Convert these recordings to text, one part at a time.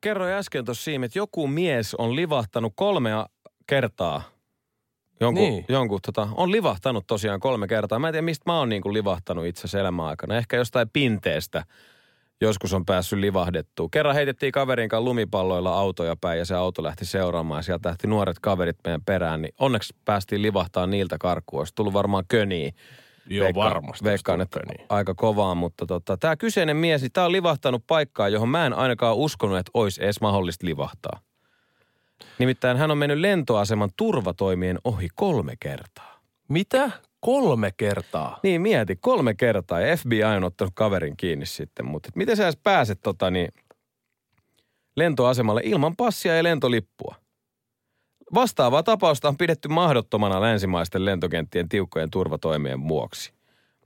Kerroin äsken tuossa siinä, että joku mies on livahtanut kolmea kertaa. Jonkun, Niin. jonkun tota, on livahtanut tosiaan kolme kertaa. Mä en tiedä, mistä mä oon niinku livahtanut itse asiassa elämän aikana. Ehkä jostain pinteestä joskus on päässyt livahdettua. Kerran heitettiin kaverin kanssa lumipalloilla autoja päin ja se auto lähti seuraamaan. Ja sieltä lähti nuoret kaverit meidän perään, niin onneksi päästiin livahtaa niiltä karkuun. Olisi tullut varmaan köniä. Joo, varmasti. Veikkaan, että köniä. aika kovaa, mutta tota, tämä kyseinen mies, niin tämä on livahtanut paikkaa, johon mä en ainakaan uskonut, että olisi edes mahdollista livahtaa. Nimittäin hän on mennyt lentoaseman turvatoimien ohi kolme kertaa. Mitä? Kolme kertaa? Niin mieti, kolme kertaa ja FBI on ottanut kaverin kiinni sitten, mutta miten sä edes pääset tota niin, lentoasemalle ilman passia ja lentolippua? Vastaavaa tapausta on pidetty mahdottomana länsimaisten lentokenttien tiukkojen turvatoimien vuoksi.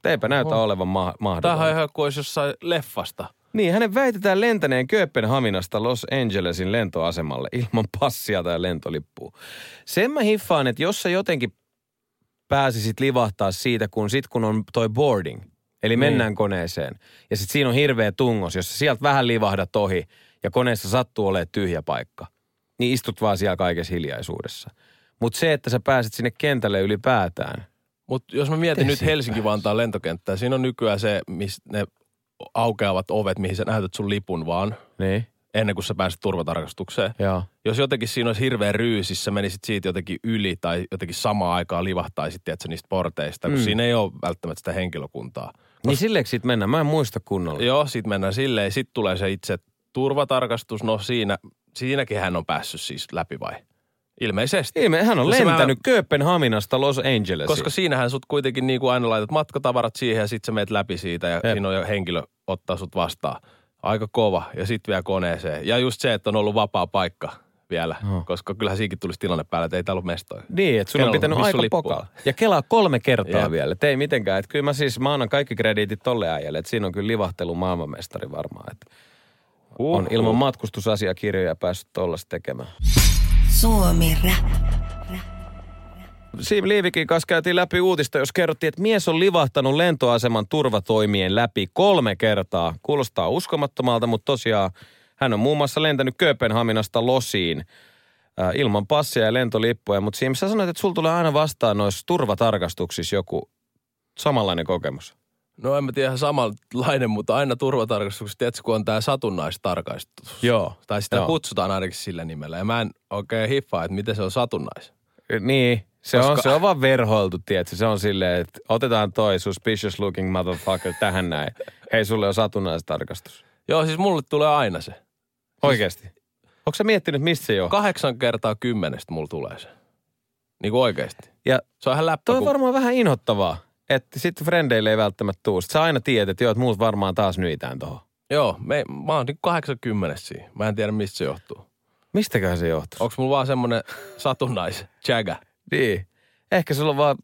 Eipä näytä Oho. olevan ma- mahdollista. Tämähän on ihan kuin jossain leffasta. Niin, hänen väitetään lentäneen Kööpenhaminasta Los Angelesin lentoasemalle ilman passia tai lentolippua. Sen mä hiffaan, että jos sä jotenkin pääsisit livahtaa siitä, kun sit kun on toi boarding, eli Niin. mennään koneeseen, ja sit siinä on hirveä tungos, jos sä sieltä vähän livahdat ohi, ja koneessa sattuu olemaan tyhjä paikka, niin istut vaan siellä kaikessa hiljaisuudessa. Mutta se, että sä pääset sinne kentälle ylipäätään, Mutta jos mä mietin nyt Helsinki-Vantaan lentokenttää, siinä on nykyään se, missä ne aukeavat ovet, mihin sä näytät sun lipun vaan, niin, ennen kuin sä pääset turvatarkastukseen. joo. Jos jotenkin siinä olisi hirveä ryysissä, sä menisit siitä jotenkin yli tai jotenkin samaan aikaan livahtaisit, tiedätkö, niistä porteista, kun Mm. siinä ei ole välttämättä sitä henkilökuntaa. Niin silleksi sit mennään, mä en muista kunnolla. Joo, sit mennään silleen. Sitten tulee se itse turvatarkastus. No siinä, siinäkin hän on päässyt siis läpi vai? Ilmeisesti. Ilme, hän on No se lentänyt vähän- Kööpenhaminasta Los Angelesiin. Koska siinähän sut kuitenkin niin kuin aina laitat matkatavarat siihen ja sit sä meet läpi siitä ja Jep. siinä on jo henkilö ottaa sut vastaan. Aika kova. Ja sitten vielä koneeseen. Ja just se, että on ollut vapaa paikka vielä. Joo. Koska kyllähän siinkin tulisi tilanne päällä, että ei täällä ole mestoja. Niin, että sulla on pitänyt aika pokalla. Ja kelaa kolme kertaa Jep. vielä. Et ei mitenkään. Että kyllä mä siis, mä annan kaikki krediitit tolle äijälle. Että siinä on kyllä livahtelu maailmanmestari varmaan. Että on ilman matkustusasiakirjoja päässyt tollasta tekemään. Suomi Rap. Siim Liivikin kanssa käytiin läpi uutista, jos kerrottiin, että mies on livahtanut lentoaseman turvatoimien läpi kolme kertaa. Kuulostaa uskomattomalta, mutta tosiaan hän on muun muassa lentänyt Kööpenhaminasta Losiin äh, ilman passia ja lentolippuja. Mutta Siim, sä sanoit, että sulla tulee aina vastaan noissa turvatarkastuksissa joku samanlainen kokemus. No en mä tiedä ihan samanlainen, mutta aina turvatarkastuksessa, tiedätkö, kun on tämä satunnaistarkastus. Joo. Tai sitä Joo. kutsutaan ainakin sillä nimellä. Ja mä en oikein hiffaa, että miten se on satunnais. Niin, se, on, Koska- se on vaan verhoiltu, tiedätkö? Se on silleen, että otetaan toi suspicious looking motherfucker tähän näin. Hei, sulle on satunnaistarkastus. Joo, siis mulle tulee aina se. Oikeasti. Onko sä miettinyt, mistä se johtuu? Kahdeksan kertaa kymmenestä mulla tulee se. Niin kuin oikeasti. Ja Se on ihan läppä. toi on kun- varmaan vähän inhottavaa, että sitten frendeille ei välttämättä tuu. Sit sä aina tiedät, että joo, että muut varmaan taas nyitään tohon. Joo, me, mä oon niin 80 siinä. Mä en tiedä, mistä se johtuu. Mistäköhän se johtuu? Onko mulla vaan semmonen satunnais jägä? Niin. Ehkä sulla on vaan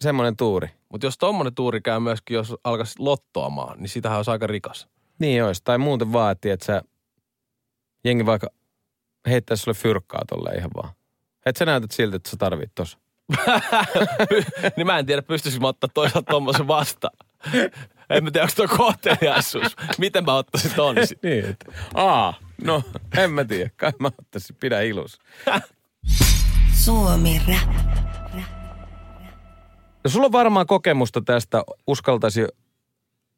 semmoinen tuuri. Mutta jos tommonen tuuri käy myöskin, jos alkaisi lottoamaan, niin sitähän olisi aika rikas. Niin olisi. Tai muuten vaan, että et sä jengi vaikka heittäisi sulle fyrkkaa tolle ihan vaan. Et sä näytät siltä, että sä tarvit tossa. niin mä en tiedä, pystyisikö mä ottaa toisaalta tommosen vastaan. En mä tiedä, onko toi kohteliaisuus. Miten mä ottaisin ton? Niin, että aa, no en mä tiedä. Kai mä ottaisin, pidä ilus. Suomi Rap. No sulla on varmaan kokemusta tästä, uskaltaisi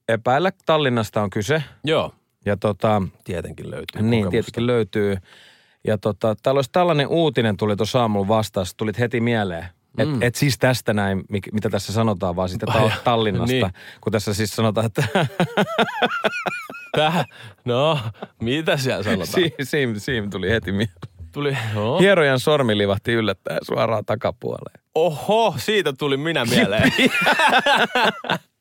epäillä. Tallinnasta on kyse. Joo. Ja tota, Tietenkin löytyy niin kokemusta. tietenkin löytyy. Ja tota, täällä olisi tällainen uutinen tuli tuossa aamulla vastaan, tulit heti mieleen. Et, Mm. et siis tästä näin, mitä tässä sanotaan, vaan siitä Ai, ta- Tallinnasta. niin. Kun tässä siis sanotaan, että Tähän. No, mitä siellä sanotaan? Siim, Siim, Siim tuli heti mieleen. Tuli, no. Hierojan sormi livahti yllättäen suoraan takapuoleen. Oho, siitä tuli minä mieleen.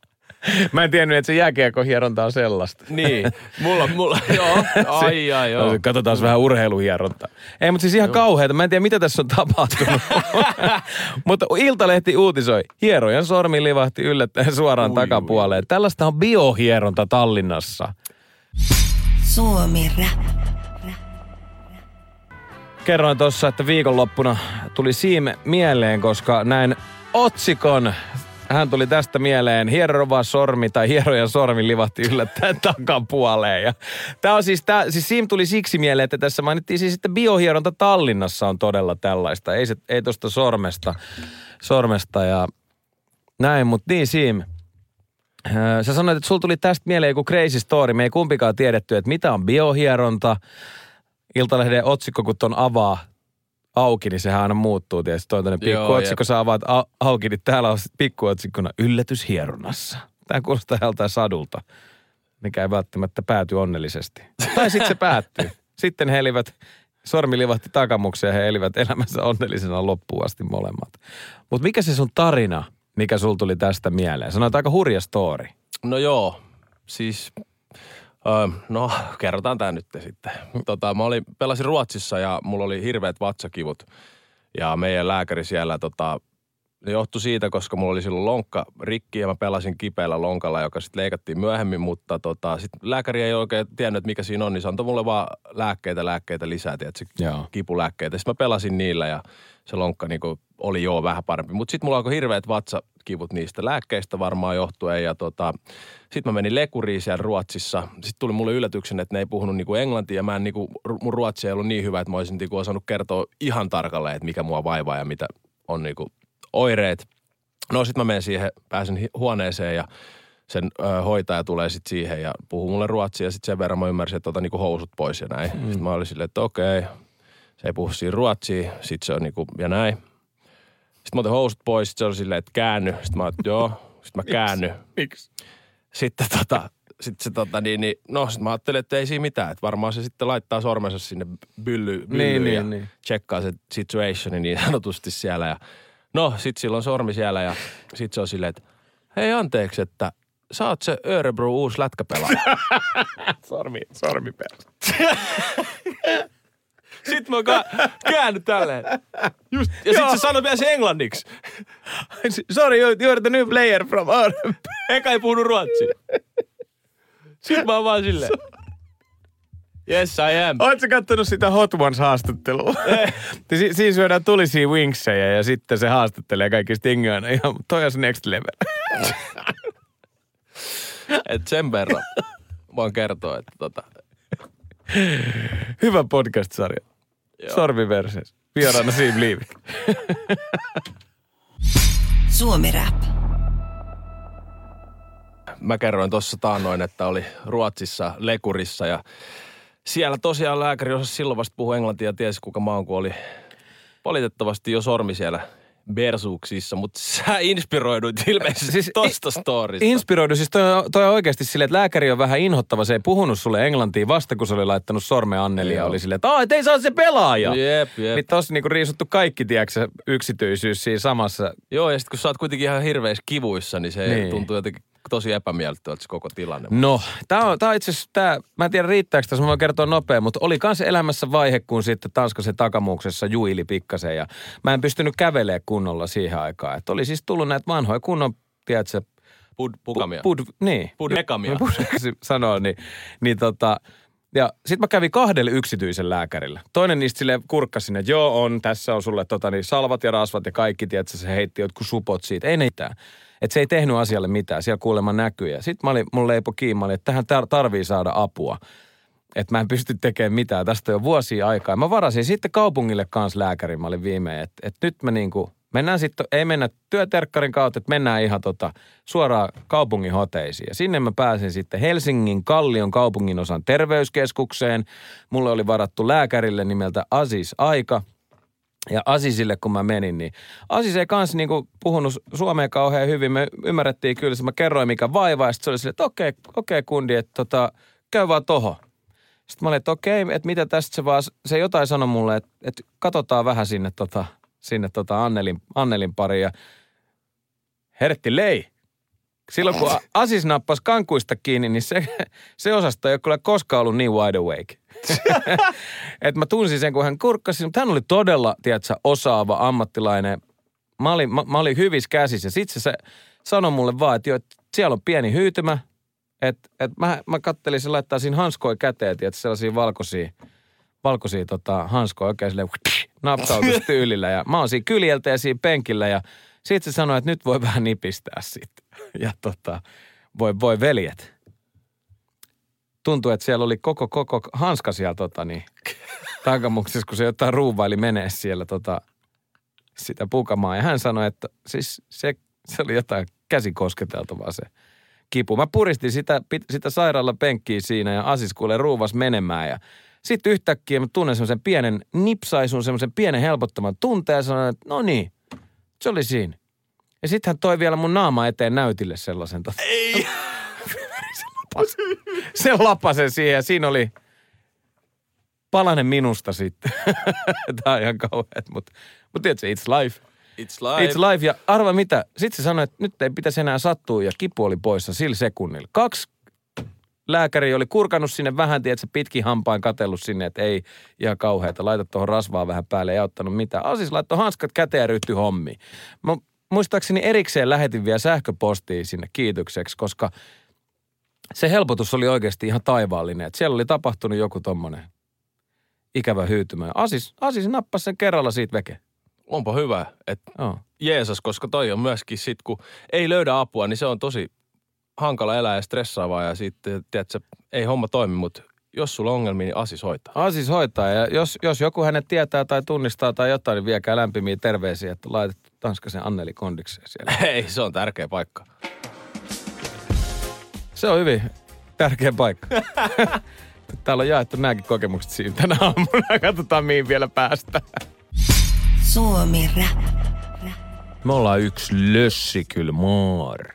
Mä en tiennyt, että se jääkiekkohieronta on sellaista. Niin, mulla, mulla, joo, ai, ai, joo. No, Katsotaan vähän urheiluhierontaa. Ei, mutta siis ihan kauheata. Mä en tiedä, mitä tässä on tapahtunut. mutta Iltalehti uutisoi. Hierojan sormi livahti yllättäen suoraan ui, takapuoleen. Ui. Tällaista on biohieronta Tallinnassa. Suomi Rap. Kerroin tuossa, että viikonloppuna tuli Siime mieleen, koska näin otsikon hän tuli tästä mieleen, hierova sormi tai hierojan sormi livahti yllättäen takapuoleen. Ja tää on siis, tää, siis Sim tuli siksi mieleen, että tässä mainittiin siis, että biohieronta Tallinnassa on todella tällaista. Ei, se, ei tosta sormesta, sormesta ja näin, mutta niin Sim. Sä sanoit, että sulla tuli tästä mieleen joku crazy story. Me ei kumpikaan tiedetty, että mitä on biohieronta. Iltalehden otsikko, kun ton avaa auki, niin sehän aina muuttuu tietysti. Toi on pikkuotsikko, sä avaat auki, niin täällä on pikkuotsikkona yllätyshieronnassa. Tämä kuulostaa joltain sadulta, mikä ei välttämättä pääty onnellisesti. Tai sitten se päättyy. Sitten he elivät, sormi livahti takamukseen ja he elivät elämänsä onnellisena loppuun asti molemmat. Mutta mikä se sun tarina, mikä sul tuli tästä mieleen? Sanoit aika hurja story. No joo, siis Öö, no, kerrotaan tämä nyt sitten. Tota, mä olin, pelasin Ruotsissa ja mulla oli hirveät vatsakivut. Ja meidän lääkäri siellä tota, ne johtui siitä, koska mulla oli silloin lonkka rikki ja mä pelasin kipeällä lonkalla, joka sitten leikattiin myöhemmin, mutta tota, sit lääkäri ei oikein tiennyt, että mikä siinä on, niin se antoi mulle vaan lääkkeitä, lääkkeitä lisää, tiedätkö, kipulääkkeitä. Sitten mä pelasin niillä ja se lonkka niinku oli jo vähän parempi. Mutta sitten mulla alkoi hirveät vatsakivut niistä lääkkeistä varmaan johtuen ja tota, sitten mä menin lekuriin siellä Ruotsissa. Sitten tuli mulle yllätyksen, että ne ei puhunut niinku englantia ja mä en niinku, mun ruotsi ei ollut niin hyvä, että mä olisin niinku osannut kertoa ihan tarkalleen, että mikä mua vaivaa ja mitä on niinku oireet. No sitten mä menen siihen, pääsen huoneeseen ja sen ö, hoitaja tulee sitten siihen ja puhuu mulle ruotsia ja sitten sen verran mä ymmärsin, että otan niinku housut pois ja näin. Mm. Sitten mä olin silleen, että okei, se ei puhu siinä ruotsia, sitten se on niinku, ja näin. Sitten mä otin housut pois, sitten se oli silleen, että käänny. Sitten mä että joo, sitten mä käänny. Miksi? Sitten tota, sitten se tota niin, niin no sit mä ajattelin, että ei siinä mitään. Että varmaan se sitten laittaa sormensa sinne bylly, byllyyn niin, ja niin, niin. tsekkaa se situationi niin sanotusti siellä. Ja no sit silloin sormi siellä ja sit se on silleen, että hei anteeksi, että sä oot se Örebro uusi lätkäpelaaja. sormi, sormi Sitten mä ka- käänny tälleen. Just, ja sitten se sanoi vielä se englanniksi. Sorry, you're the new player from Örebro. Eka ei puhunut ruotsia. Sitten mä oon vaan silleen. Yes, I am. Oletko kattonut sitä Hot Ones-haastattelua? si- siinä syödään tulisia wingsejä ja sitten se haastattelee kaikki stingoina. Ja toi on se next level. Et sen verran voin kertoa, että tota... Hyvä podcast-sarja. Sormi versus. Vieraana Siim Liivik. Suomi Rap mä kerroin tuossa taannoin, että oli Ruotsissa lekurissa ja siellä tosiaan lääkäri osasi silloin vasta puhua englantia ja tiesi kuka mä oon, kun oli valitettavasti jo sormi siellä Bersuuksissa, mutta sä inspiroiduit ilmeisesti siis tosta storista. Inspiroidu, siis toi, toi on oikeasti silleen, että lääkäri on vähän inhottava. Se ei puhunut sulle englantia vasta, kun se oli laittanut sormen Anneli ja oli silleen, että et ei saa se pelaaja. Jep, jep. Niin tossa niinku riisuttu kaikki, tiedätkö, yksityisyys siinä samassa. Joo, ja sitten kun sä oot kuitenkin ihan hirveissä kivuissa, niin se niin. tuntuu jotenkin tosi epämiellyttävältä se koko tilanne. No, tämä on, tää on itse asiassa, tää, mä en tiedä riittääkö tässä, mä voin kertoa nopea, mutta oli kans elämässä vaihe, kun sitten Tanskasen takamuuksessa juili pikkasen ja mä en pystynyt kävelemään kunnolla siihen aikaan. Että oli siis tullut näitä vanhoja kunnon, tiedätkö, Pud, pukamia. Pud, niin. Pudekamia. Pud, sanoo, niin, niin tota, ja sitten mä kävin kahdelle yksityisen lääkärillä. Toinen niistä sille kurkkasi sinne, joo on, tässä on sulle tota, niin salvat ja rasvat ja kaikki, tiedätkö, se heitti jotkut supot siitä. Ei ne mitään. Se ei tehnyt asialle mitään, siellä kuulemma näkyy. Ja sitten mä olin, mun leipo kiinni, että tähän tarvii saada apua. Että mä en pysty tekemään mitään, tästä jo vuosia aikaa. Mä varasin sitten kaupungille kanssa lääkärin, mä olin viimein, että, että nyt mä niinku, mennään sitten, ei mennä työterkkarin kautta, että mennään ihan tota, suoraan kaupungin hoteisiin. Ja sinne mä pääsin sitten Helsingin Kallion kaupungin osan terveyskeskukseen. Mulle oli varattu lääkärille nimeltä Asis Aika – ja Asisille, kun mä menin, niin Asis ei kans niinku puhunut suomea kauhean hyvin. Me ymmärrettiin kyllä, mä kerroin mikä vaivaa. Sitten se oli silleen, että okei, okay, okei okay, kundi, että tota, käy vaan toho. Sitten mä olin, että okei, okay, että mitä tästä se vaan, se jotain sanoi mulle, että, että katsotaan vähän sinne, tota, sinne tota Annelin, Annelin pariin. Ja hertti lei. Silloin kun Asis nappasi kankuista kiinni, niin se, se osasto ei ole kyllä koskaan ollut niin wide awake. että mä tunsin sen, kun hän kurkkasi, mutta hän oli todella, tiedätkö, osaava ammattilainen. Mä olin, mä, mä olin hyvissä käsissä. Sitten se sanoi mulle vaan, että, jo, että siellä on pieni hyytymä. Että et mä, mä kattelin, se laittaa siinä hanskoja käteen, tiedätkö, sellaisia valkoisia, valkoisia tota, hanskoja oikein silleen napsautustyylillä. Ja mä oon siinä kyljeltä ja siinä penkillä ja sitten se sanoi, että nyt voi vähän nipistää sitten. Ja tota, voi, voi veljet. Tuntui, että siellä oli koko, koko hanska siellä tota niin, takamuksessa, kun se jotain ruuvaili menee siellä tota, sitä pukamaa. Ja hän sanoi, että siis se, se oli jotain käsikosketeltavaa se kipu. Mä puristin sitä, sitä sairaala penkkiä siinä ja Asis kuulee ruuvas menemään ja sitten yhtäkkiä mä tunnen semmoisen pienen nipsaisun, semmoisen pienen helpottaman tunteen ja sanoin, että no niin, se oli siinä. Ja sitten hän toi vielä mun naama eteen näytille sellaisen. Tota. Ei! se, lapas, se lapasen siihen ja siinä oli palanen minusta sitten. Tämä on ihan kauheat, mutta mut tiedätkö, it's life. It's life. It's life. Ja arva mitä, sitten se sanoi, että nyt ei pitäisi enää sattua ja kipu oli poissa sillä sekunnilla. Kaksi lääkäri oli kurkannut sinne vähän, tiedätkö, pitkin hampain katellut sinne, että ei ihan kauheata, laita tuohon rasvaa vähän päälle, ei auttanut mitään. Asis laittoi hanskat käteen ja ryhtyi hommiin. Mä muistaakseni erikseen lähetin vielä sähköpostia sinne kiitokseksi, koska se helpotus oli oikeasti ihan taivaallinen. Että siellä oli tapahtunut joku tommonen ikävä hyytymä. Asis, Asis nappasi sen kerralla siitä veke. Onpa hyvä, että oh. Jeesus, koska toi on myöskin sit, kun ei löydä apua, niin se on tosi hankala elää ja stressaavaa ja sitten, tiedätkö, ei homma toimi, mutta jos sulla on ongelmia, niin Asis hoitaa. Asis hoitaa ja jos, jos joku hänet tietää tai tunnistaa tai jotain, niin viekää lämpimiä terveisiä, että laitet Tanskasen Anneli Kondikseen siellä. Ei, se on tärkeä paikka. Se on hyvin tärkeä paikka. Täällä on jaettu nämäkin kokemukset siinä tänä aamuna. Katsotaan mihin vielä päästään. Suomi Rap. Me ollaan yksi lössi kyllä maar.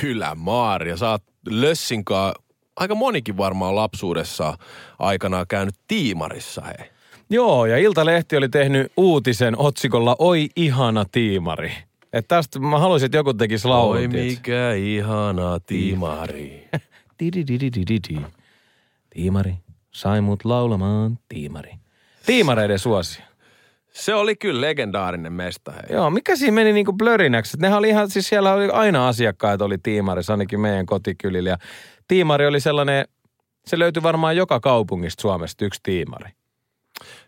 Kyllä maar. Ja sä oot lössinkaan aika monikin varmaan lapsuudessa aikanaan käynyt tiimarissa, hei. Joo, ja Iltalehti oli tehnyt uutisen otsikolla Oi ihana tiimari. Että tästä mä haluaisin, että joku tekisi laulun. Oi mikä ihana tiimari. tiimari, sai mut laulamaan tiimari. Tiimareiden suosi. Se oli kyllä legendaarinen mesta. Hei. Joo, mikä siinä meni niinku blörinäksi? Nehän oli ihan, siis siellä oli aina asiakkaita oli tiimarissa, ainakin meidän kotikylillä. Ja tiimari oli sellainen, se löytyi varmaan joka kaupungista Suomesta yksi tiimari.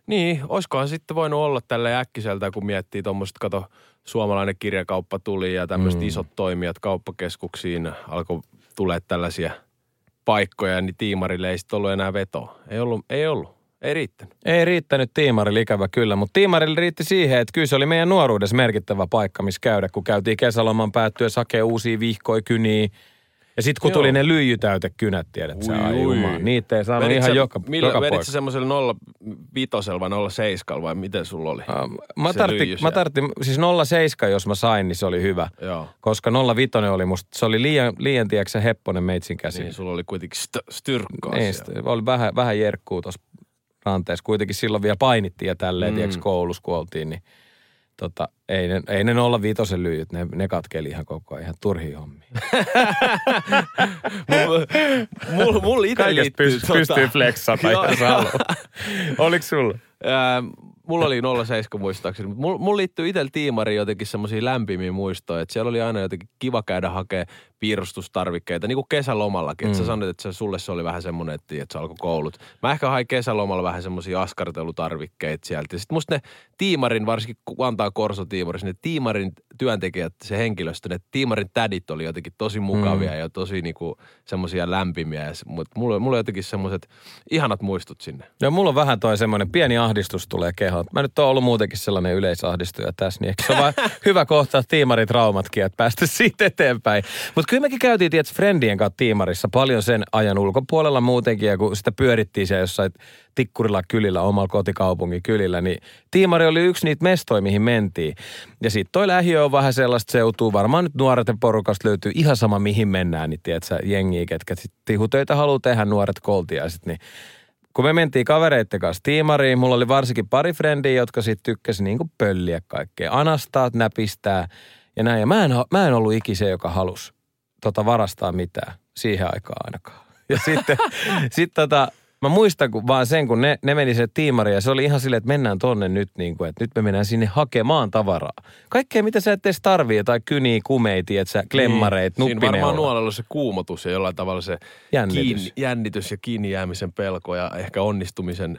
Niin, olisikohan sitten voinut olla tällä äkkiseltä, kun miettii tuommoista, kato, suomalainen kirjakauppa tuli ja tämmöiset mm. isot toimijat kauppakeskuksiin alkoi tulee tällaisia paikkoja, niin tiimarille ei sitten ollut enää vetoa. Ei ollut, ei ollut. Ei riittänyt. Ei riittänyt tiimarille ikävä kyllä, mutta tiimarille riitti siihen, että kyllä se oli meidän nuoruudessa merkittävä paikka, missä käydä, kun käytiin kesäloman päättyä sakee uusia vihkoja, kyniä, ja sitten kun Joo. tuli ne lyijytäytekynät, tiedät ui, sä, ui. niitä ei saanut ihan sä, joka, millä, joka Vedit sä semmoisella 0 vitosella vai 0 seiskalla vai miten sulla oli? Uh, mä, tarttin, mä tarttin, siis 0 seiska, jos mä sain, niin se oli hyvä. Joo. Koska 0 vitonen oli musta, se oli liian, liian tiedätkö hepponen meitsin käsi. Niin, sulla oli kuitenkin st- styrkkaa niin, st- oli vähän, vähän jerkkuu tuossa ranteessa. Kuitenkin silloin vielä painittiin ja tälleen, mm. tiedätkö, koulussa kun oltiin, niin tota, ei ne, ei ne olla viitosen lyijyt, ne, ne katkeli ihan koko ajan, ihan turhia hommia. mulla mul itse liittyy... Pyst, tota... pystyy flexata, jos Oliko sulla? mulla oli 07 muistaakseni, mutta mulla, mulla liittyy itsellä tiimariin jotenkin semmoisia lämpimiä muistoja, että siellä oli aina jotenkin kiva käydä hakea piirustustarvikkeita, niin kuin kesälomallakin. Mm. Että sä sanoit, että se, sulle se oli vähän semmoinen, että, että se alkoi koulut. Mä ehkä hain kesälomalla vähän semmoisia askartelutarvikkeita sieltä. Sitten musta ne tiimarin, varsinkin Vantaan Korso-tiimarissa, ne tiimarin työntekijät, se henkilöstö, ne tiimarin tädit oli jotenkin tosi mukavia mm. ja tosi niinku semmoisia lämpimiä. Mutta mulla, mulla on jotenkin semmoiset ihanat muistut sinne. No mulla on vähän toi semmoinen pieni ahdistus tulee kehoon. Mä nyt oon ollut muutenkin sellainen yleisahdistuja tässä, niin se on vaan hyvä kohtaa tiimaritraumatkin, että päästä siitä eteenpäin. Mutta kyllä mekin käytiin, tietysti Friendien kanssa tiimarissa paljon sen ajan ulkopuolella muutenkin, ja kun sitä pyörittiin siellä jossain tikkurilla kylillä, omalla kotikaupungin kylillä, niin tiimari oli yksi niitä mestoja, mihin mentiin. Ja sitten toi lähiö on vähän sellaista seutuu, varmaan nyt nuorten porukasta löytyy ihan sama mihin mennään, niin tiedätkö, jengiä, ketkä sitten tihutöitä haluaa tehdä nuoret koltiaiset, niin kun me mentiin kavereitten kanssa tiimariin, mulla oli varsinkin pari frendiä, jotka sitten tykkäsi niin pölliä kaikkea. Anastaa, näpistää ja näin. Ja mä en, mä en ollut iki se, joka halusi tota, varastaa mitään. Siihen aikaan ainakaan. Ja sitten sit tota, mä muistan kun, vaan sen, kun ne, ne meni se tiimari ja se oli ihan silleen, että mennään tonne nyt, niin kuin, että nyt me mennään sinne hakemaan tavaraa. Kaikkea, mitä sä et edes tarvii, jotain kyniä, kumeita, että sä klemmareit, niin. Siinä varmaan nuolella se kuumotus ja jollain tavalla se Jännitys. Kiinni, jännitys ja kiinni jäämisen pelko ja ehkä onnistumisen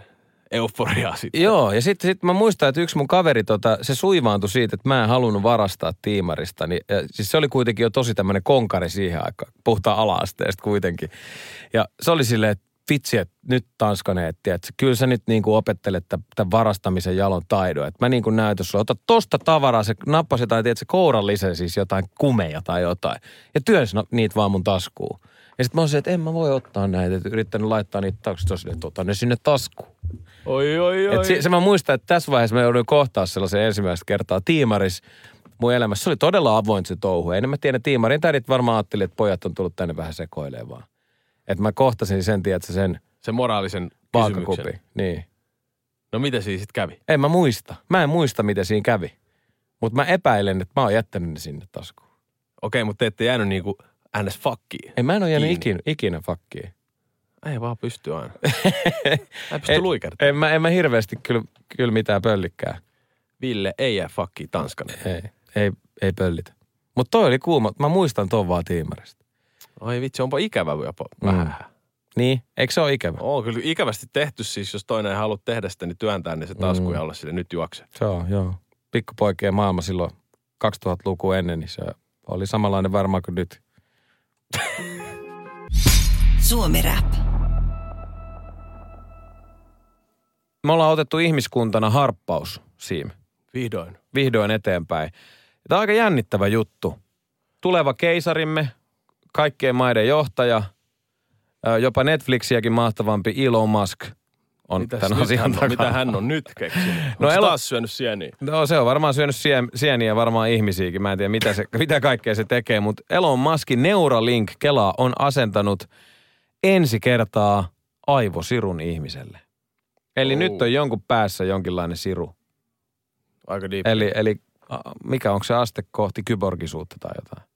euforia sitten. Joo, ja sitten sit mä muistan, että yksi mun kaveri, tota, se suivaantui siitä, että mä en halunnut varastaa tiimarista. Niin, ja, siis se oli kuitenkin jo tosi tämmöinen konkari siihen aikaan. Puhutaan ala-asteesta kuitenkin. Ja se oli silleen, että vitsi, että nyt Tanskanen, että kyllä sä nyt niin kuin opettelet tä- tämän varastamisen jalon taidon. Että mä niin kuin näytän sulle, ota tosta tavaraa, se nappasi jotain, tiedät, se kourallisen siis jotain kumeja tai jotain. Ja työnsi no, niitä vaan mun taskuun. Ja sitten mä olisin, että en mä voi ottaa näitä, että yrittänyt laittaa niitä taksista, että ota ne sinne taskuun. Oi, oi, oi. Et se, se mä muistan, että tässä vaiheessa mä jouduin kohtaa sellaisen ensimmäistä kertaa tiimaris mun elämässä. Se oli todella avoin se touhu. En mä tiedä, tiimarin tädit varmaan ajatteli, että pojat on tullut tänne vähän sekoilemaan. Että mä kohtasin sen, tiedätkö, sen Se moraalisen kysymyksen. Niin. No mitä siinä sitten kävi? En mä muista. Mä en muista, miten siinä kävi. Mutta mä epäilen, että mä oon jättänyt ne sinne taskuun. Okei, mutta te ette jäänyt niinku ns. fakkiin. Ei, mä en ole jäänyt ikinä, ikinä fakkiin. Ei vaan pysty aina. Ei pysty luikertamaan. En mä, en mä hirveästi kyllä, kyllä mitään pöllikkää. Ville ei jää fakkiin Tanskan. Ei, ei, ei pöllitä. Mutta toi oli kuuma. Mä muistan ton vaan tiimarista. Oi vitsi, onpa ikävä jopa Mm. vähän. Niin, eikö se ole ikävä? On kyllä ikävästi tehty siis, jos toinen ei halua tehdä sitä, niin työntää niin se tasku ja olla sille nyt juokse. Se on, joo. Pikkupoikien maailma silloin 2000-luku ennen, niin se oli samanlainen varmaan kuin nyt. Suomi Rap. Me ollaan otettu ihmiskuntana harppaus, Siim. Vihdoin. Vihdoin eteenpäin. Tämä on aika jännittävä juttu. Tuleva keisarimme, kaikkien maiden johtaja, jopa Netflixiäkin mahtavampi Elon Musk on Mitäs tämän asian takana. mitä hän on nyt keksinyt? No No elo- taas syönyt sieniä? No se on varmaan syönyt sien, sieniä varmaan ihmisiäkin. Mä en tiedä mitä, se, mitä kaikkea se tekee, mutta Elon Muskin Neuralink Kela on asentanut ensi kertaa aivosirun ihmiselle. Eli Oh. nyt on jonkun päässä jonkinlainen siru. Aika deep. Eli, eli mikä onko se aste kohti kyborgisuutta tai jotain.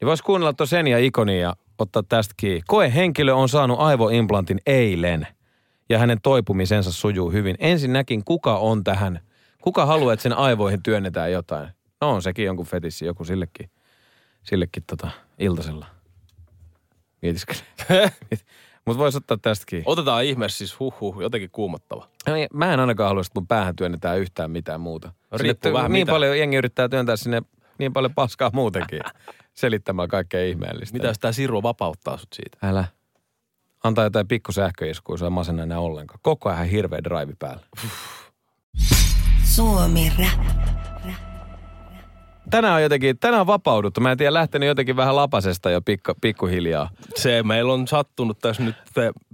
Niin vois kuunnella tuon sen ja ikonia ja ottaa tästä kiinni. Koehenkilö on saanut aivoimplantin eilen ja hänen toipumisensa sujuu hyvin. Ensinnäkin, kuka on tähän, kuka haluaa, että sen aivoihin työnnetään jotain? No on sekin jonkun fetissi, joku sillekin, sillekin tota, iltasella. Mietiskele. Mutta voisi ottaa tästä kiinni. Otetaan ihmeessä siis huh jotenkin kuumottava. Ei, Mä en ainakaan halua, että mun päähän työnnetään yhtään mitään muuta. No, riippuu vähän niin mitä. paljon jengi yrittää työntää sinne niin paljon paskaa muutenkin. Selittämään kaikkea ihmeellistä. Mitä jos tämä siru vapauttaa sut siitä? Älä. Antaa jotain pikku sähköiskuja, se masenna enää ollenkaan. Koko ajan hirveä drive päällä. Suomi Rap. Tänään on jotenkin, tänään on vapauduttu. Mä en tiedä, lähtenyt jotenkin vähän lapasesta jo pikku, pikkuhiljaa. Se meillä on sattunut tässä nyt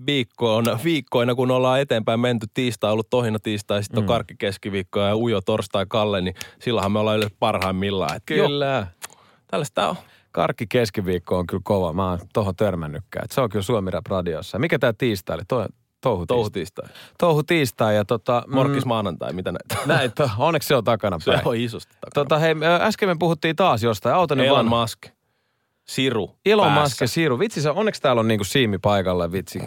viikkoina, viikkoina, kun ollaan eteenpäin menty. Tiistai on ollut tohina tiistai, sitten on karkki keskiviikko ja ujo torstai Kalle, niin silloinhan me ollaan yleensä parhaimmillaan. Et Joo, Kyllä. tällaista tää on. Karkki keskiviikko on kyllä kova. Mä oon tohon törmännytkään. Et Se on kyllä Suomi Rap radiossa. Mikä tää tiistai oli? Toi, touhu, Touhu tiistai. tiistai. touhu tiistai. Ja tota, Morkkis maanantai, mitä näitä? Näin, to, onneksi se on takana Se päin. on isosti takana. Tota, hei, äsken me puhuttiin taas jostain. Auta nyt Elon. Musk. Siru. Elon. Musk ja Siru. Vitsi, se, onneksi täällä on niinku siimi paikalla. Vitsi,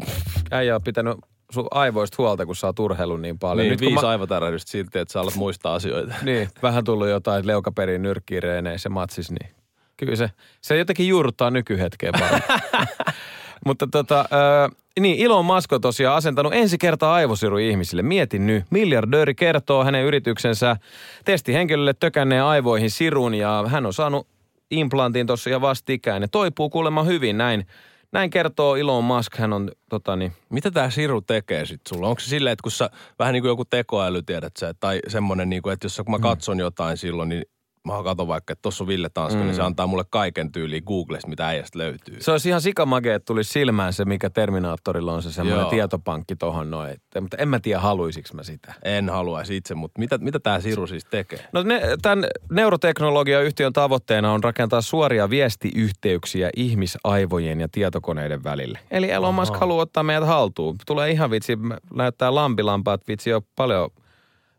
äijä on pitänyt sun aivoista huolta, kun sä oot urheillut niin paljon. Niin, Nyt, viisi mä... aivotärähdystä silti, että sä alat muistaa asioita. Niin, vähän tullut jotain leukaperin nyrkkiireeneissä matsis, niin kyllä se, se jotenkin juurruttaa nykyhetkeen paremmin. Mutta tota, ö, niin Elon Musk on tosiaan asentanut ensi kertaa aivosiru ihmisille. Mietin nyt, miljardööri kertoo hänen yrityksensä testihenkilölle tökänneen aivoihin sirun ja hän on saanut implantin tuossa ja vastikään ja toipuu kuulemma hyvin näin. Näin kertoo Elon Musk, hän on tota niin, Mitä tämä Siru tekee sitten sulla? Onko se silleen, että kun sä vähän niin kuin joku tekoäly, tiedät sä, tai semmoinen, niin kuin, että jos kun mä katson jotain silloin, niin mä katson vaikka, että tuossa on Ville Tanska, mm. niin se antaa mulle kaiken tyyliin Googlesta, mitä äijästä löytyy. Se olisi ihan sikamage, että tulisi silmään se, mikä Terminaattorilla on se semmoinen Joo. tietopankki tohon noin. Mutta en mä tiedä, haluaisinko mä sitä. En haluaisi itse, mutta mitä, mitä tämä Siru siis tekee? No ne, tämän neuroteknologiayhtiön tavoitteena on rakentaa suoria viestiyhteyksiä ihmisaivojen ja tietokoneiden välille. Eli Elon Musk haluaa ottaa meidät haltuun. Tulee ihan vitsi, näyttää lampilampaat vitsi jo paljon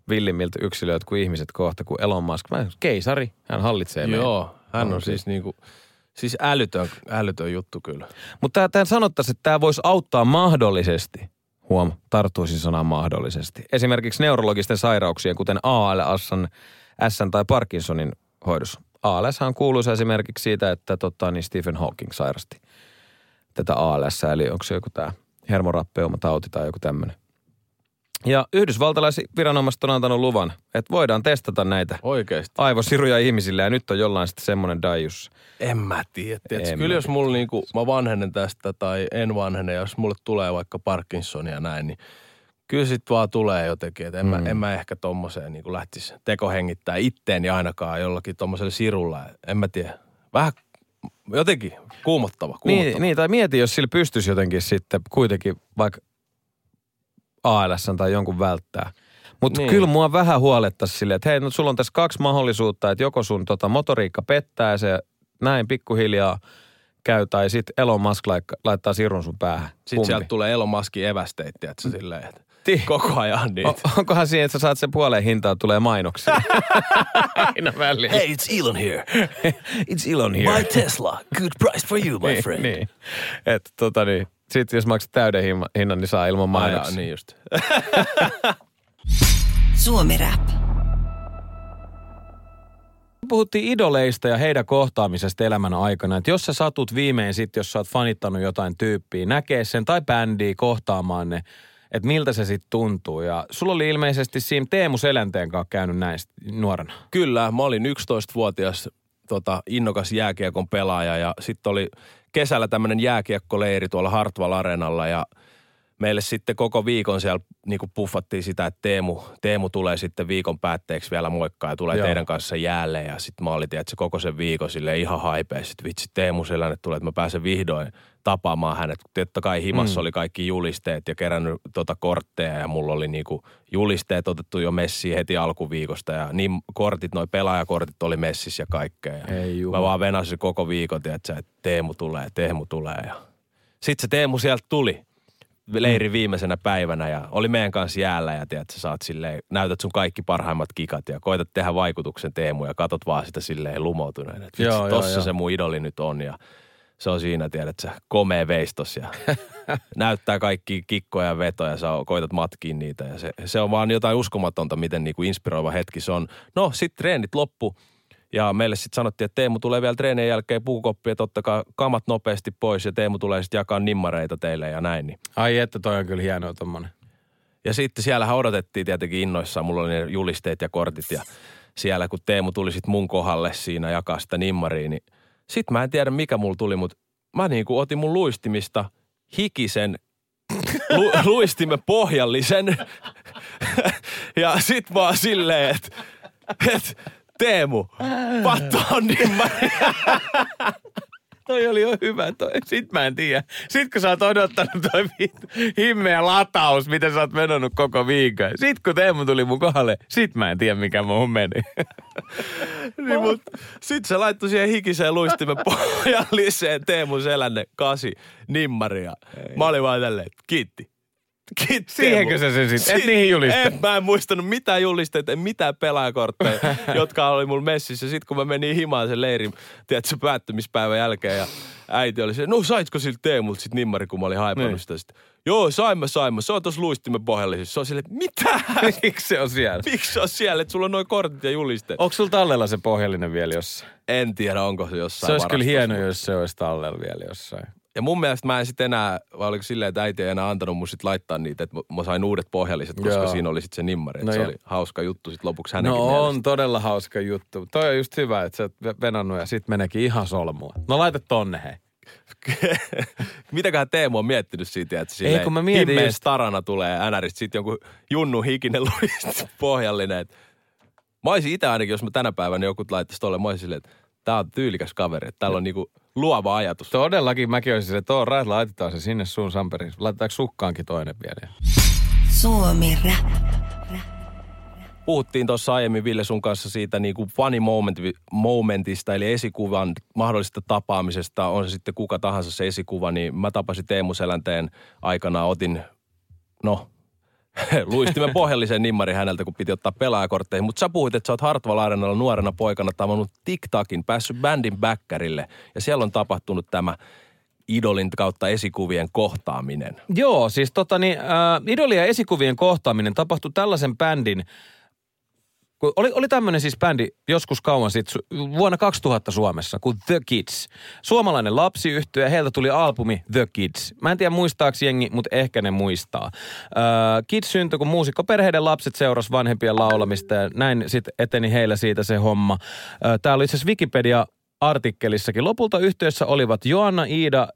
villimmiltä yksilöitä kuin ihmiset kohta, kuin Elon Musk. Mä, keisari, hän hallitsee meitä. Joo, hän on On siis niinku Siis älytön, älytön juttu kyllä. Mutta tämän sanottaisiin, että tämä voisi auttaa mahdollisesti, huom, tarttuisin sanaan mahdollisesti, esimerkiksi neurologisten sairauksien, kuten ALS, S tai Parkinsonin hoidossa. ALS on kuuluisa esimerkiksi siitä, että tota, niin Stephen Hawking sairasti tätä ALS, eli onko se joku tämä hermorappeuma-tauti tai joku tämmöinen. Ja yhdysvaltalaisviranomaiset on antanut luvan, että voidaan testata näitä Oikeesti. aivosiruja ihmisille ja nyt on jollain sitten semmoinen daius. En mä tiedä. Tiedätkö, En kyllä mä jos mulla niinku, mä vanhenen tästä tai en vanhene, jos mulle tulee vaikka Parkinsonia ja näin, niin kyllä sit vaan tulee jotenkin. Että en, mm. mä, en mä ehkä tommoseen niinku lähtisi tekohengittää itteeni ainakaan jollakin tommoselle sirulla. En mä tiedä. Vähän jotenkin kuumottava, kuumottava. Niin, niin, tai mieti, jos sillä pystyisi jotenkin sitten kuitenkin vaikka ALS tai jonkun välttää. Mutta Niin. niin. kyllä mua vähän huolettaisi silleen, että hei, no sulla on tässä kaksi mahdollisuutta, että joko sun tota, motoriikka pettää ja se näin pikkuhiljaa käy, tai sitten Elon Musk laittaa, laittaa sirun sun päähän. Sitten sieltä tulee Elon Muskin evästeitä, että silleen, että Ti- koko ajan niitä. O, onkohan siinä, että sä saat sen puoleen hintaa, tulee mainoksia. Aina väliin. Hey, it's Elon here. It's Elon here. Tesla. Good price for you, niin, niin. Että tota niin, sitten jos maksat täyden hinnan, hinnan niin saa ilman Aina, mainoksia. niin just. Suomi Rap. Puhuttiin idoleista ja heidän kohtaamisesta elämän aikana. Että jos sä satut viimein sitten, jos sä oot fanittanut jotain tyyppiä, näkee sen tai bändiä kohtaamaan ne, että miltä se sitten tuntuu. Ja sulla oli ilmeisesti siinä Teemu Selänteen kanssa käynyt näistä nuorena. Kyllä, mä olin 11-vuotias tota, innokas jääkiekon pelaaja ja sitten oli kesällä tämmöinen jääkiekkoleiri tuolla Hartwall Areenalla ja meille sitten koko viikon siellä niin puffattiin sitä, että Teemu, Teemu tulee sitten viikon päätteeksi vielä moikkaa ja tulee Joo. teidän kanssa jäälle ja sitten mä olin, tiedätkö, koko sen viikon sille ihan haipea. Sitten vitsi Teemu sellainen tulee, että mä pääsen vihdoin tapaamaan hänet. Totta kai himassa mm. oli kaikki julisteet ja kerännyt tota kortteja ja mulla oli niinku julisteet otettu jo messiin heti alkuviikosta ja niin kortit, noi pelaajakortit oli messissä ja kaikkea. Ja Ei mä vaan venasin koko viikon, tiedätkö, että Teemu tulee, Teemu tulee ja sitten se Teemu sieltä tuli leirin viimeisenä päivänä ja oli meidän kanssa jäällä ja tiedät, sä saat silleen, näytät sun kaikki parhaimmat kikat ja koitat tehdä vaikutuksen Teemu ja katot vaan sitä silleen lumoutuneena. Että Joo, vitsi, joo, tossa joo. se mun idoli nyt on ja se on siinä, tiedät sä, komea veistos ja näyttää kaikki kikkoja ja vetoja, sä koitat matkiin niitä ja se, se on vaan jotain uskomatonta, miten niinku inspiroiva hetki se on. No sit treenit loppu ja meille sitten sanottiin, että Teemu tulee vielä treenien jälkeen puukoppi, että ottakaa kamat nopeasti pois ja Teemu tulee sitten jakaa nimmareita teille ja näin. Niin Ai että toi on kyllä hienoa tommonen. ja sitten siellähän odotettiin tietenkin innoissaan, mulla oli ne julisteet ja kortit ja siellä kun Teemu tuli sitten mun kohdalle siinä jakaa sitä nimmariin, niin sit mä en tiedä mikä mulla tuli, mutta mä niinku otin mun luistimista hikisen lu, luistimen pohjallisen ja sit vaan silleen, että et, Teemu, vatto on nimmari. Toi oli jo hyvä toi. Sit mä en tiedä. Sit kun sä oot odottanut toi himmeä lataus, miten sä oot menonut koko viikon. Sit kun Teemu tuli mun kohdalle, sit mä en tiedä mikä muuhun meni. niin, mut sit se laittoi siihen hikiseen luistimen pohjalliseen Teemu Selänne kasi nimmaria. Mä olin vaan tälleen, että kiitti. Kiitti Siihenkö sä sen sit- et niihin julisteet? En, mä en muistanut mitään julisteita, en mitään pelaajakortteja, jotka oli mulla messissä. Sitten kun mä menin himaan sen leirin, tiedätkö, päättymispäivän jälkeen ja äiti oli se, no saitko siltä Teemulta sit nimmari, kun mä olin haipannut Niin. sitä. Sitten, Joo, saimme, saimme. Se on tuossa luistimen pohjallisessa. Se on silleen, mitä? Miksi se on siellä? Miksi se on siellä, että sulla on noin kortit ja julisteet? Onko sulla tallella se pohjallinen vielä jossain? En tiedä, onko se jossain Se olisi kyllä hieno, jos se olisi tallella vielä jossain. Ja mun mielestä mä en sitten enää, vai oliko silleen, että äiti ei enää antanut mun sit laittaa niitä, että mä- sain uudet pohjalliset, koska Joo. siinä oli sitten se nimmari. No No se oli hauska juttu sitten lopuksi hänenkin No mielestä. on todella hauska juttu. Toi on just hyvä, että sä oot ve- venannut ja sit meneekin ihan solmua. No laita tonne hei. Mitäköhän Teemu on miettinyt siitä, että silleen kun mä mietin himmeen just- starana tulee NRistä sitten jonkun junnu hikinen luist pohjallinen. että Mä olisin itse ainakin, jos mä tänä päivänä joku laittaisi tolle, mä olisin silleen, että tää on tyylikäs kaveri, että täällä on niinku luova ajatus. Todellakin mäkin olisin se, että on right, laitetaan se sinne sun samperiin. Laitetaanko sukkaankin toinen vielä? Suomi Rap. Puhuttiin tuossa aiemmin Ville sun kanssa siitä niin kuin funny moment, momentista, eli esikuvan mahdollisesta tapaamisesta, on se sitten kuka tahansa se esikuva, niin mä tapasin Teemu Selänteen aikana, otin, no, luistimen pohjallisen nimmari häneltä, kun piti ottaa pelaajakortteihin. Mutta sä puhuit, että sä oot Hartwall Arenalla nuorena poikana tavannut TikTakin, päässyt bändin bäkkärille. Ja siellä on tapahtunut tämä idolin kautta esikuvien kohtaaminen. Joo, siis tota niin, äh, esikuvien kohtaaminen tapahtui tällaisen bändin, kun oli, oli tämmöinen siis bändi joskus kauan sitten, vuonna 2000 Suomessa, kuin The Kids. Suomalainen lapsiyhtiö ja heiltä tuli albumi The Kids. Mä en tiedä muistaako jengi, mutta ehkä ne muistaa. Äh, Kids syntyi, kun muusikkoperheiden lapset seurasi vanhempien laulamista ja näin sitten eteni heillä siitä se homma. Äh, Täällä oli itse asiassa Wikipedia artikkelissakin. Lopulta yhteydessä olivat Joanna Iida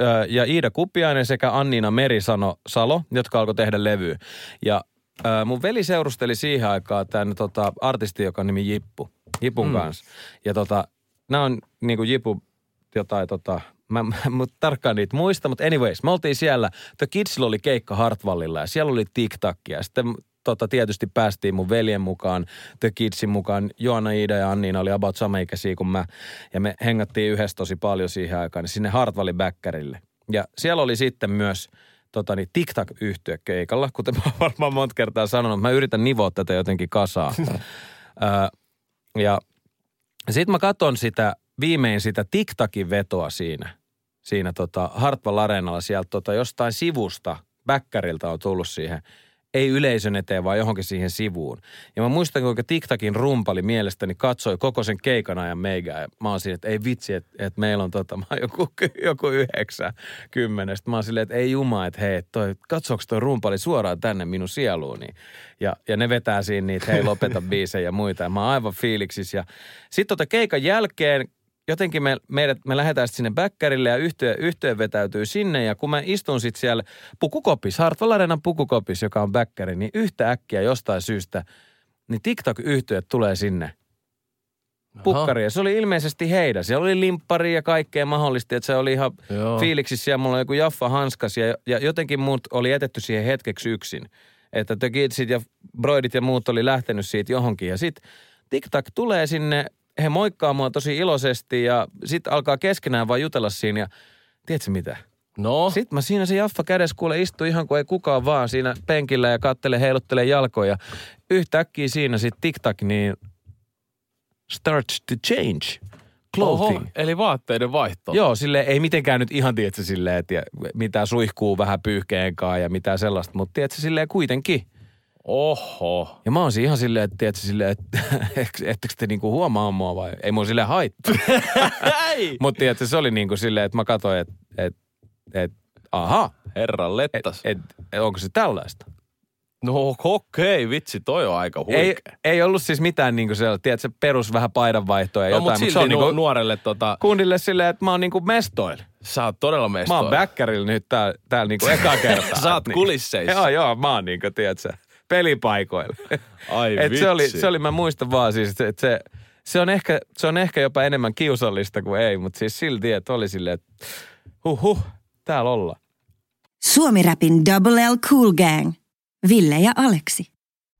ö, ja Iida Kupiainen sekä Anniina Merisano Salo, jotka alkoi tehdä levyä. Ja ö, mun veli seurusteli siihen aikaan tämän tota, artisti, joka on nimi Jippu. Jipun mm. kanssa. Ja tota, nämä on niinku Jipu jotain tota, mä, mä, mä tarkkaan niitä muista, mutta anyways, me oltiin siellä, The Kidsillä oli keikka Hartwallilla ja siellä oli TikTakia. Sitten tota, tietysti päästiin mun veljen mukaan, The Kidsin mukaan. Joanna, Iida ja Anniina oli about samaikäisiä kuin mä. Ja me hengattiin yhdessä tosi paljon siihen aikaan, niin sinne Hartwallin bäkkärille. Ja siellä oli sitten myös tota, niin, TikTok-yhtiö keikalla, kuten mä varmaan monta kertaa sanonut. Mä yritän nivoa tätä jotenkin kasaan. Ja sitten mä katson sitä, viimein sitä TikTokin vetoa siinä, siinä tota Hartwall Areenalla sieltä tota jostain sivusta, bäkkäriltä on tullut siihen, ei yleisön eteen, vaan johonkin siihen sivuun. Ja mä muistan, kuinka TikTokin rumpali mielestäni katsoi koko sen keikan ajan meigää. Ja mä oon siinä, että ei vitsi, että, että meillä on tota, mä oon joku, joku yhdeksän kymmenestä. Mä oon silleen, että ei juma, että hei, toi, katsoks toi rumpali suoraan tänne minun sieluuni. Ja, ja ne vetää siinä niitä, hei lopeta biisejä ja muita. Ja mä oon aivan fiiliksissä. Ja sitten tota keikan jälkeen jotenkin me, meidät, me lähdetään sitten sinne bäkkärille ja yhtiö, yhtiö vetäytyy sinne. Ja kun mä istun sitten siellä pukukopis, Hartwall Arenan pukukopis, joka on bäkkäri, niin yhtä äkkiä jostain syystä, niin TikTok-yhtiöt tulee sinne pukkariin. Ja se oli ilmeisesti heidän. Siellä oli limppari ja kaikkea mahdollista, että se oli ihan Joo. fiiliksissä ja mulla oli joku Jaffa hanskas ja, ja jotenkin muut oli jätetty siihen hetkeksi yksin. Että The Kidsit ja Broidit ja muut oli lähtenyt siitä johonkin. Ja sitten TikTok tulee sinne, he moikkaa mua tosi iloisesti ja sitten alkaa keskenään vaan jutella siinä ja tiedätkö mitä? No, Sitten mä siinä se Jaffa kädessä kuule istuu ihan kuin ei kukaan vaan siinä penkillä ja kattele heiluttelee jalkoja. Yhtäkkiä siinä sitten TikTok niin starts to change clothing. Oho, eli vaatteiden vaihto. Joo, sille ei mitenkään nyt ihan, tiedätkö, silleen, että mitä suihkuu vähän pyyhkeenkaan ja mitä sellaista, mutta tiedätkö, silleen kuitenkin. Oho. Ja mä oon ihan silleen, että tiedätkö, silleen, että et, ettekö te niinku huomaa mua vai ei mua silleen haittaa. Ei! mutta tiedätkö, se oli niinku silleen, että mä katsoin, että et, et, aha, Herran et, lettas. et, et, onko se tällaista? No okei, vitsi, toi on aika huikea. Ei, ei ollut siis mitään niinku sellaista, tiedätkö, perus vähän paidanvaihtoa ja no, jotain, mutta se on nu- niinku nuorelle tota, kundille silleen, että mä oon niinku mestoilla. sä oot todella Mä mestoilla. oon bäkkärillä nyt täällä, täällä niinku eka kertaa. Sä oot Niin. kulisseissa. Joo, joo, mä oon niinku, tiedätkö, pelipaikoilla. Ai Et se, oli, vitsi. se oli, mä muistan vaan siis, että se, se, on ehkä, se on ehkä jopa enemmän kiusallista kuin ei, mutta siis silti, että oli silleen, että huh huh, täällä ollaan. Suomi-räpin Double L Cool Gang. Ville ja Aleksi.